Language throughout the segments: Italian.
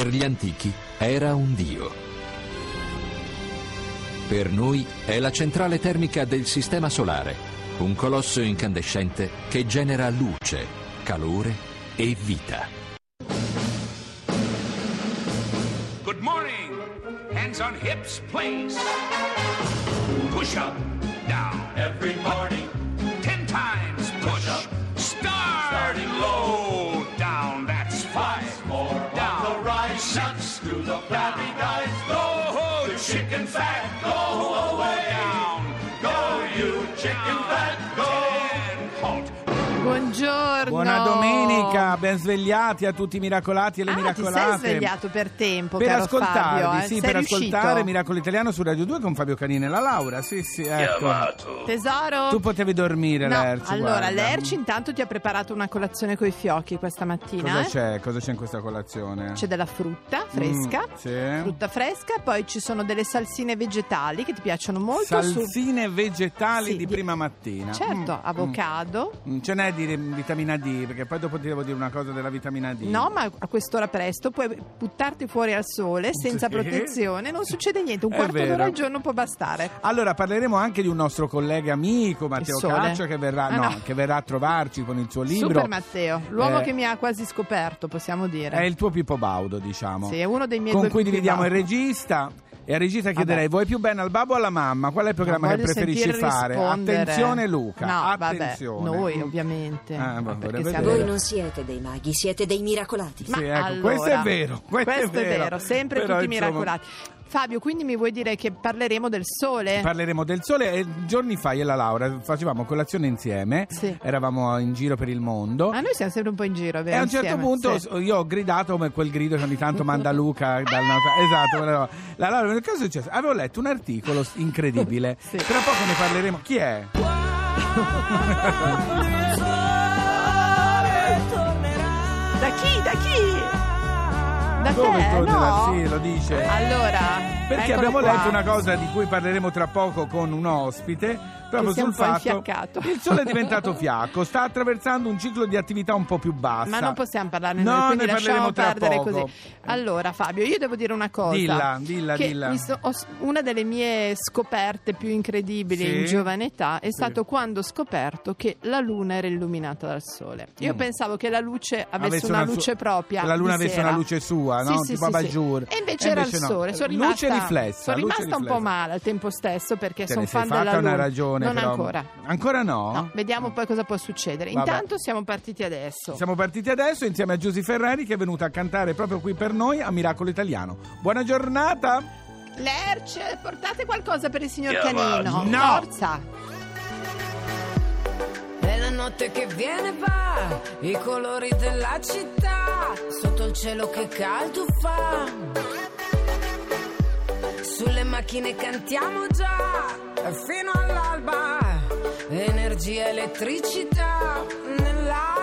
Per gli antichi era un dio. Per noi è la centrale termica del Sistema Solare, un colosso incandescente che genera luce, calore e vita. Good morning. Hands on hips, please. Push up, Buona domenica, ben svegliati a tutti i miracolati e le Ah, ti miracolate. sei svegliato per tempo, Per caro ascoltarvi, Fabio, eh? sì, Sei per riuscito? ascoltare Miracolo Italiano su Radio 2 con Fabio Canini e la Laura. Sì, sì, ecco. Tesoro? Tu potevi dormire, no, Lerci. allora guarda. Lerci intanto ti ha preparato una colazione coi fiocchi questa mattina. Cosa eh? c'è? Cosa c'è in questa colazione? C'è della frutta fresca, Mm, sì. frutta fresca, poi ci sono delle salsine vegetali che ti piacciono molto. su- Salsine vegetali Sì, di di- prima mattina. Certo, Mm, avocado. mm. Ce n'è di vitamina D, perché poi dopo ti devo dire una cosa della vitamina D. No, ma a quest'ora presto puoi buttarti fuori al sole senza Sì. protezione, non succede niente, un quarto d'ora al giorno può bastare. Allora parleremo anche di un nostro collega amico, Matteo? Caccia, che verrà, Ah, no, no. che verrà a trovarci con il suo libro. Super Matteo, l'uomo Eh, che mi ha quasi scoperto, possiamo dire. È il tuo Pippo Baudo, diciamo. Sì, è uno dei miei con cui dividiamo il baudo. regista. E al regista chiederei: Vabbè. vuoi più bene al babbo o alla mamma? Qual è il programma che preferisci fare? rispondere. Attenzione, Luca. No, attenzione. vabbè, noi ovviamente. Ah, siamo- Voi non siete dei maghi, siete dei miracolati. Ma Sì, ecco, allora, questo è vero, questo è vero. sempre Però, tutti insomma, miracolati. Fabio, quindi mi vuoi dire che parleremo del sole? Parleremo del sole e giorni fa io e la Laura facevamo colazione insieme, Sì. eravamo in giro per il mondo. Ah, noi siamo sempre un po' in giro, vero? E a un certo insieme? punto Sì. io ho gridato come quel grido che ogni tanto manda Luca dal nostro... Esatto, la Laura, che cosa è successo? Avevo letto un articolo incredibile. Sì. Tra poco ne parleremo. Chi è? Da chi? Da chi? Da Dove te? No? Sì, lo dice. Allora, Perché eccolo abbiamo qua. letto una cosa di cui parleremo tra poco con un ospite. Proprio sul fatto infiaccato. il sole è diventato fiacco, sta attraversando un ciclo di attività un po' più bassa. Ma non possiamo parlarne No, noi, quindi ne lasciamo perdere poco. così. Allora, Fabio, io devo dire una cosa. Dilla, dilla, che dilla. so- ho una delle mie scoperte più incredibili Sì? in giovane età è Sì. stato quando ho scoperto che la luna era illuminata dal sole. Io Mm. pensavo che la luce avesse, Avesse una, su- luce propria. che la luna avesse sera. una luce sua, no? Sì, Tipo sì. E invece E era invece il no. sole. Sono Luce rimasta, riflessa, Sono rimasta un po' riflessa. male al tempo stesso perché Te sono fan fatta della una ragione, Non però. ancora. Ancora no? No, vediamo poi cosa può succedere. Vabbè. Intanto siamo partiti adesso. Siamo partiti adesso insieme a Giusy Ferrari che è venuta a cantare proprio qui per noi a Miracolo Italiano. Buona giornata! Lerce, portate qualcosa per il signor Canino. No. Forza. È la notte che viene e va, i colori della città, sotto il cielo che caldo fa. Sulle macchine cantiamo già, fino all'alba, energia, elettricità nell'aria.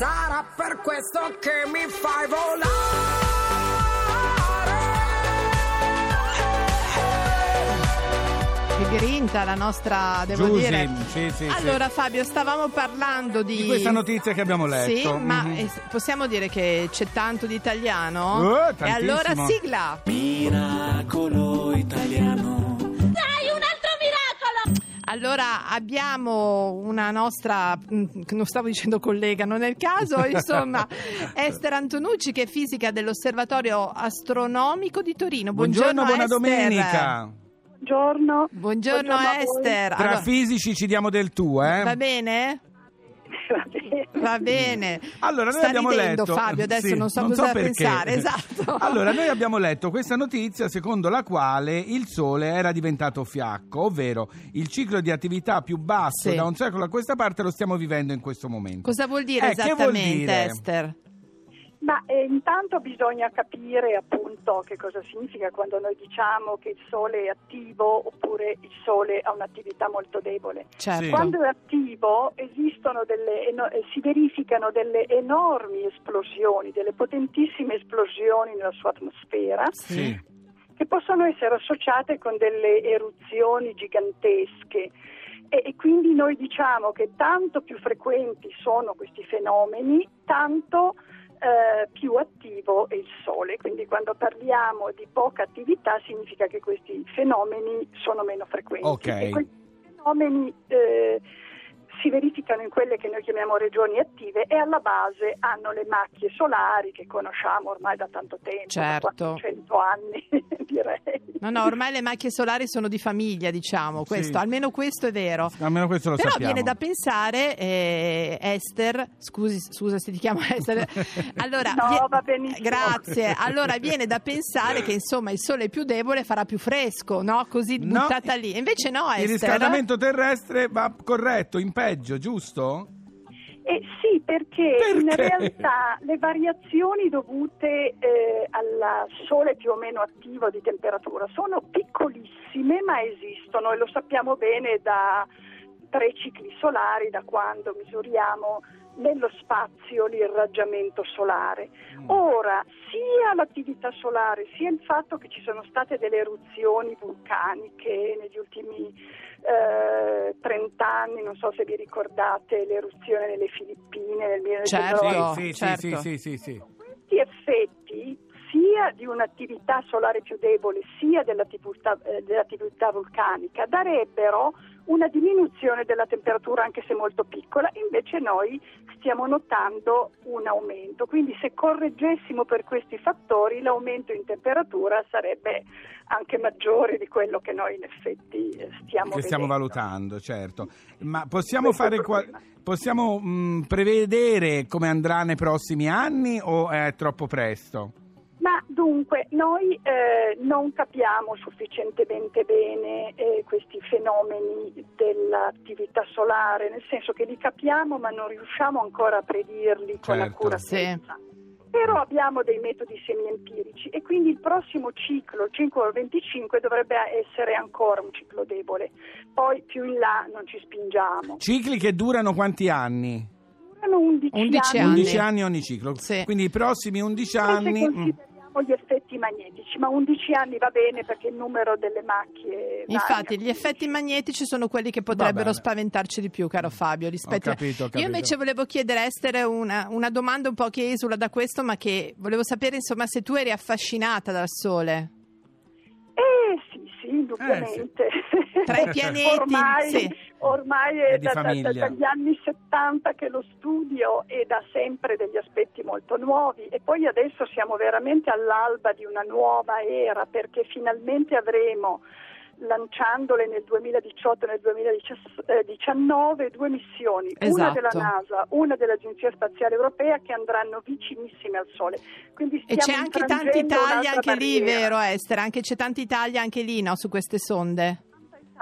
Sarà per questo che mi fai volare. Che grinta la nostra, devo Giusy, dire. sì, sì, sì. Allora Fabio, stavamo parlando di... Di questa notizia che abbiamo letto. Sì, ma Mhm. possiamo dire che c'è tanto di italiano? Oh, e allora sigla! Miracolo italiano. Allora abbiamo una nostra, mm, non stavo dicendo collega, non è il caso, insomma, Esther Antonucci che è fisica dell'Osservatorio Astronomico di Torino. Buongiorno, buona Esther. domenica. Buongiorno. Buongiorno, Buongiorno. Esther. Tra Allora, fisici ci diamo del tu, eh? va bene? Va bene. Bene. Allora, noi Sta abbiamo ridendo, letto. Fabio, adesso Sì, non so cosa perché. pensare. Esatto. Allora, noi abbiamo letto questa notizia secondo la quale il Sole era diventato fiacco, ovvero il ciclo di attività più basso Sì. da un secolo a questa parte lo stiamo vivendo in questo momento. Cosa vuol dire Eh, che vuol esattamente, dire? Esther? Ma eh, intanto bisogna capire appunto che cosa significa quando noi diciamo che il sole è attivo oppure il sole ha un'attività molto debole. Certo. Quando è attivo esistono delle, eh, si verificano delle enormi esplosioni, delle potentissime esplosioni nella sua atmosfera Sì. che possono essere associate con delle eruzioni gigantesche. E, e quindi noi diciamo che tanto più frequenti sono questi fenomeni, tanto eh, più attivo è il Sole. Quindi quando parliamo di poca attività significa che questi fenomeni sono meno frequenti. Ok. E questi fenomeni eh, si verificano in quelle che noi chiamiamo regioni attive e alla base hanno le macchie solari che conosciamo ormai da tanto tempo, Certo. da 400 anni direi. No, no, ormai le macchie solari sono di famiglia, diciamo, questo, Sì. almeno questo è vero. Almeno questo lo Però sappiamo. viene da pensare, eh, Esther, scusi, scusa se ti chiamo Esther, allora, No, benissimo. grazie, allora viene da pensare che insomma il sole è più debole farà più fresco, no? Così No, buttata lì, invece no Il Esther. riscaldamento terrestre va corretto, in peggio, giusto? Eh, sì, perché, in Perché? realtà le variazioni dovute eh, al sole più o meno attivo di temperatura sono piccolissime, ma esistono e lo sappiamo bene da tre cicli solari, da quando misuriamo nello spazio l'irraggiamento solare. Ora, sia l'attività solare, sia il fatto che ci sono state delle eruzioni vulcaniche negli ultimi eh, 30 anni, non so se vi ricordate l'eruzione nelle Filippine nel 1990. Certo, sì, sì, certo. sì, sì, sì, sì. Questi effetti sia di un'attività solare più debole sia dell'attività, eh, dell'attività vulcanica darebbero una diminuzione della temperatura anche se molto piccola, invece noi stiamo notando un aumento, quindi se correggessimo per questi fattori l'aumento in temperatura sarebbe anche maggiore di quello che noi in effetti eh, stiamo Che stiamo valutando, certo. Ma possiamo Questo è fare il qua- problema. possiamo mh, prevedere come andrà nei prossimi anni o è troppo presto? Dunque, noi eh, non capiamo sufficientemente bene eh, questi fenomeni dell'attività solare, nel senso che li capiamo ma non riusciamo ancora a predirli con Certo. accuratezza. Però abbiamo dei metodi semi-empirici e quindi il prossimo ciclo, il 5-25, dovrebbe essere ancora un ciclo debole. Poi più in là non ci spingiamo. Cicli che durano quanti anni? Durano 11, 11 anni. anni. 11 anni ogni ciclo. Sì. Quindi i prossimi 11 E se anni... mm, consideriamo gli effetti magnetici, ma 11 anni va bene perché il numero delle macchie Infatti, varia. gli effetti magnetici sono quelli che potrebbero spaventarci di più, caro Fabio. Rispetto Ho capito, ho Io capito. invece volevo chiedere a Esther una, una domanda un po' che esula da questo, ma che volevo sapere, insomma, se tu eri affascinata dal sole. Eh sì, sì, indubbiamente. Tra i pianeti, ormai, sì. Ormai È è da- da- famiglia. dagli anni 70 che lo studio e dà sempre degli aspetti molto nuovi e poi adesso siamo veramente all'alba di una nuova era perché finalmente avremo lanciandole nel 2018 e nel 2019 due missioni, una Esatto. della NASA, una dell'Agenzia Spaziale Europea che andranno vicinissime al Sole. Quindi E c'è anche tanta Italia anche lì, barriera. vero Esther? Anche c'è tanta Italia anche lì, no, su queste sonde.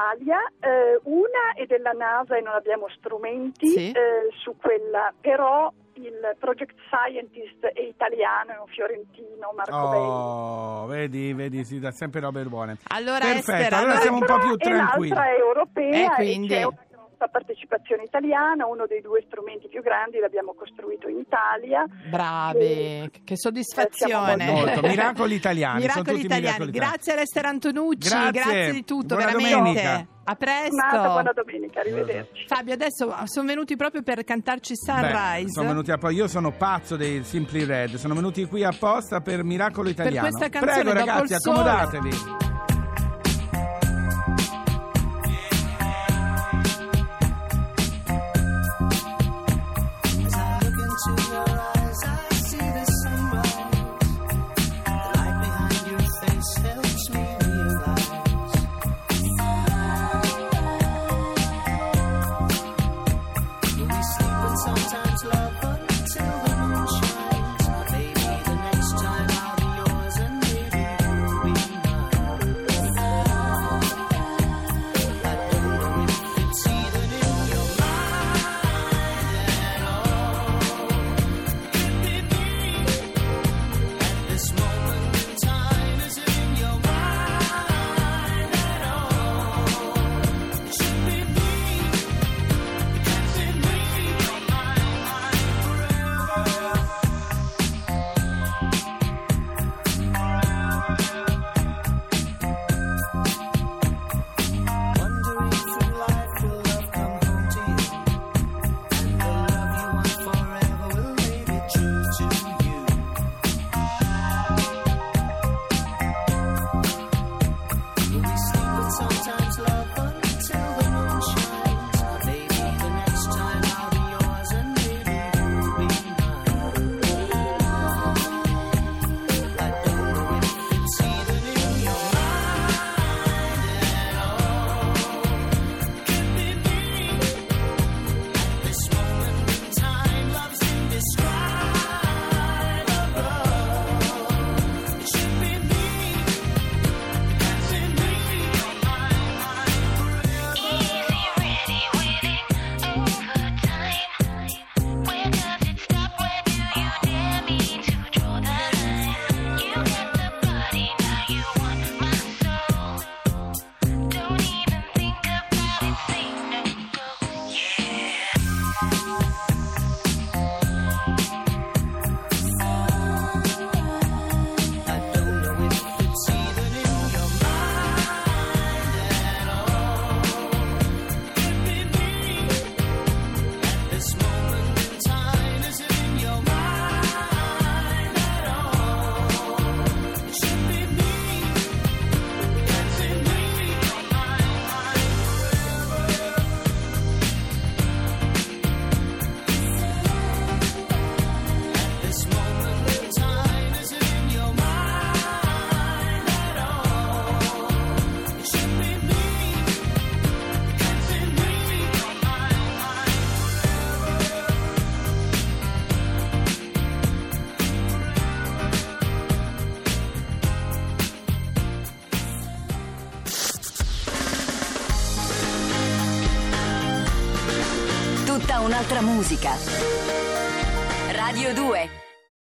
Italia, eh, una è della NASA e non abbiamo strumenti Sì. eh, su quella, però il project scientist è italiano, è un fiorentino, Marco Belli. Oh, vedi, vedi, si dà sempre robe buone. Allora, Perfetto, allora siamo un po' più e tranquilli. l'altra è europea Eh, e quindi- c'è una grossa la partecipazione italiana, uno dei due strumenti più grandi l'abbiamo costruito in Italia. Bravi, che soddisfazione! Molto, miracoli italiani, miracoli italiani. Miracoli grazie italiani. Lester Antonucci, grazie, grazie di tutto, Buona veramente. Domenica. A presto. Nata, buona domenica, arrivederci. Fabio, adesso sono venuti proprio per cantarci Sunrise. Beh, sono venuti a, io sono pazzo dei Simply Red, sono venuti qui apposta per Miracolo Italiano. Per questa canzone Prego ragazzi, accomodatevi. Sole. musica. Radio 2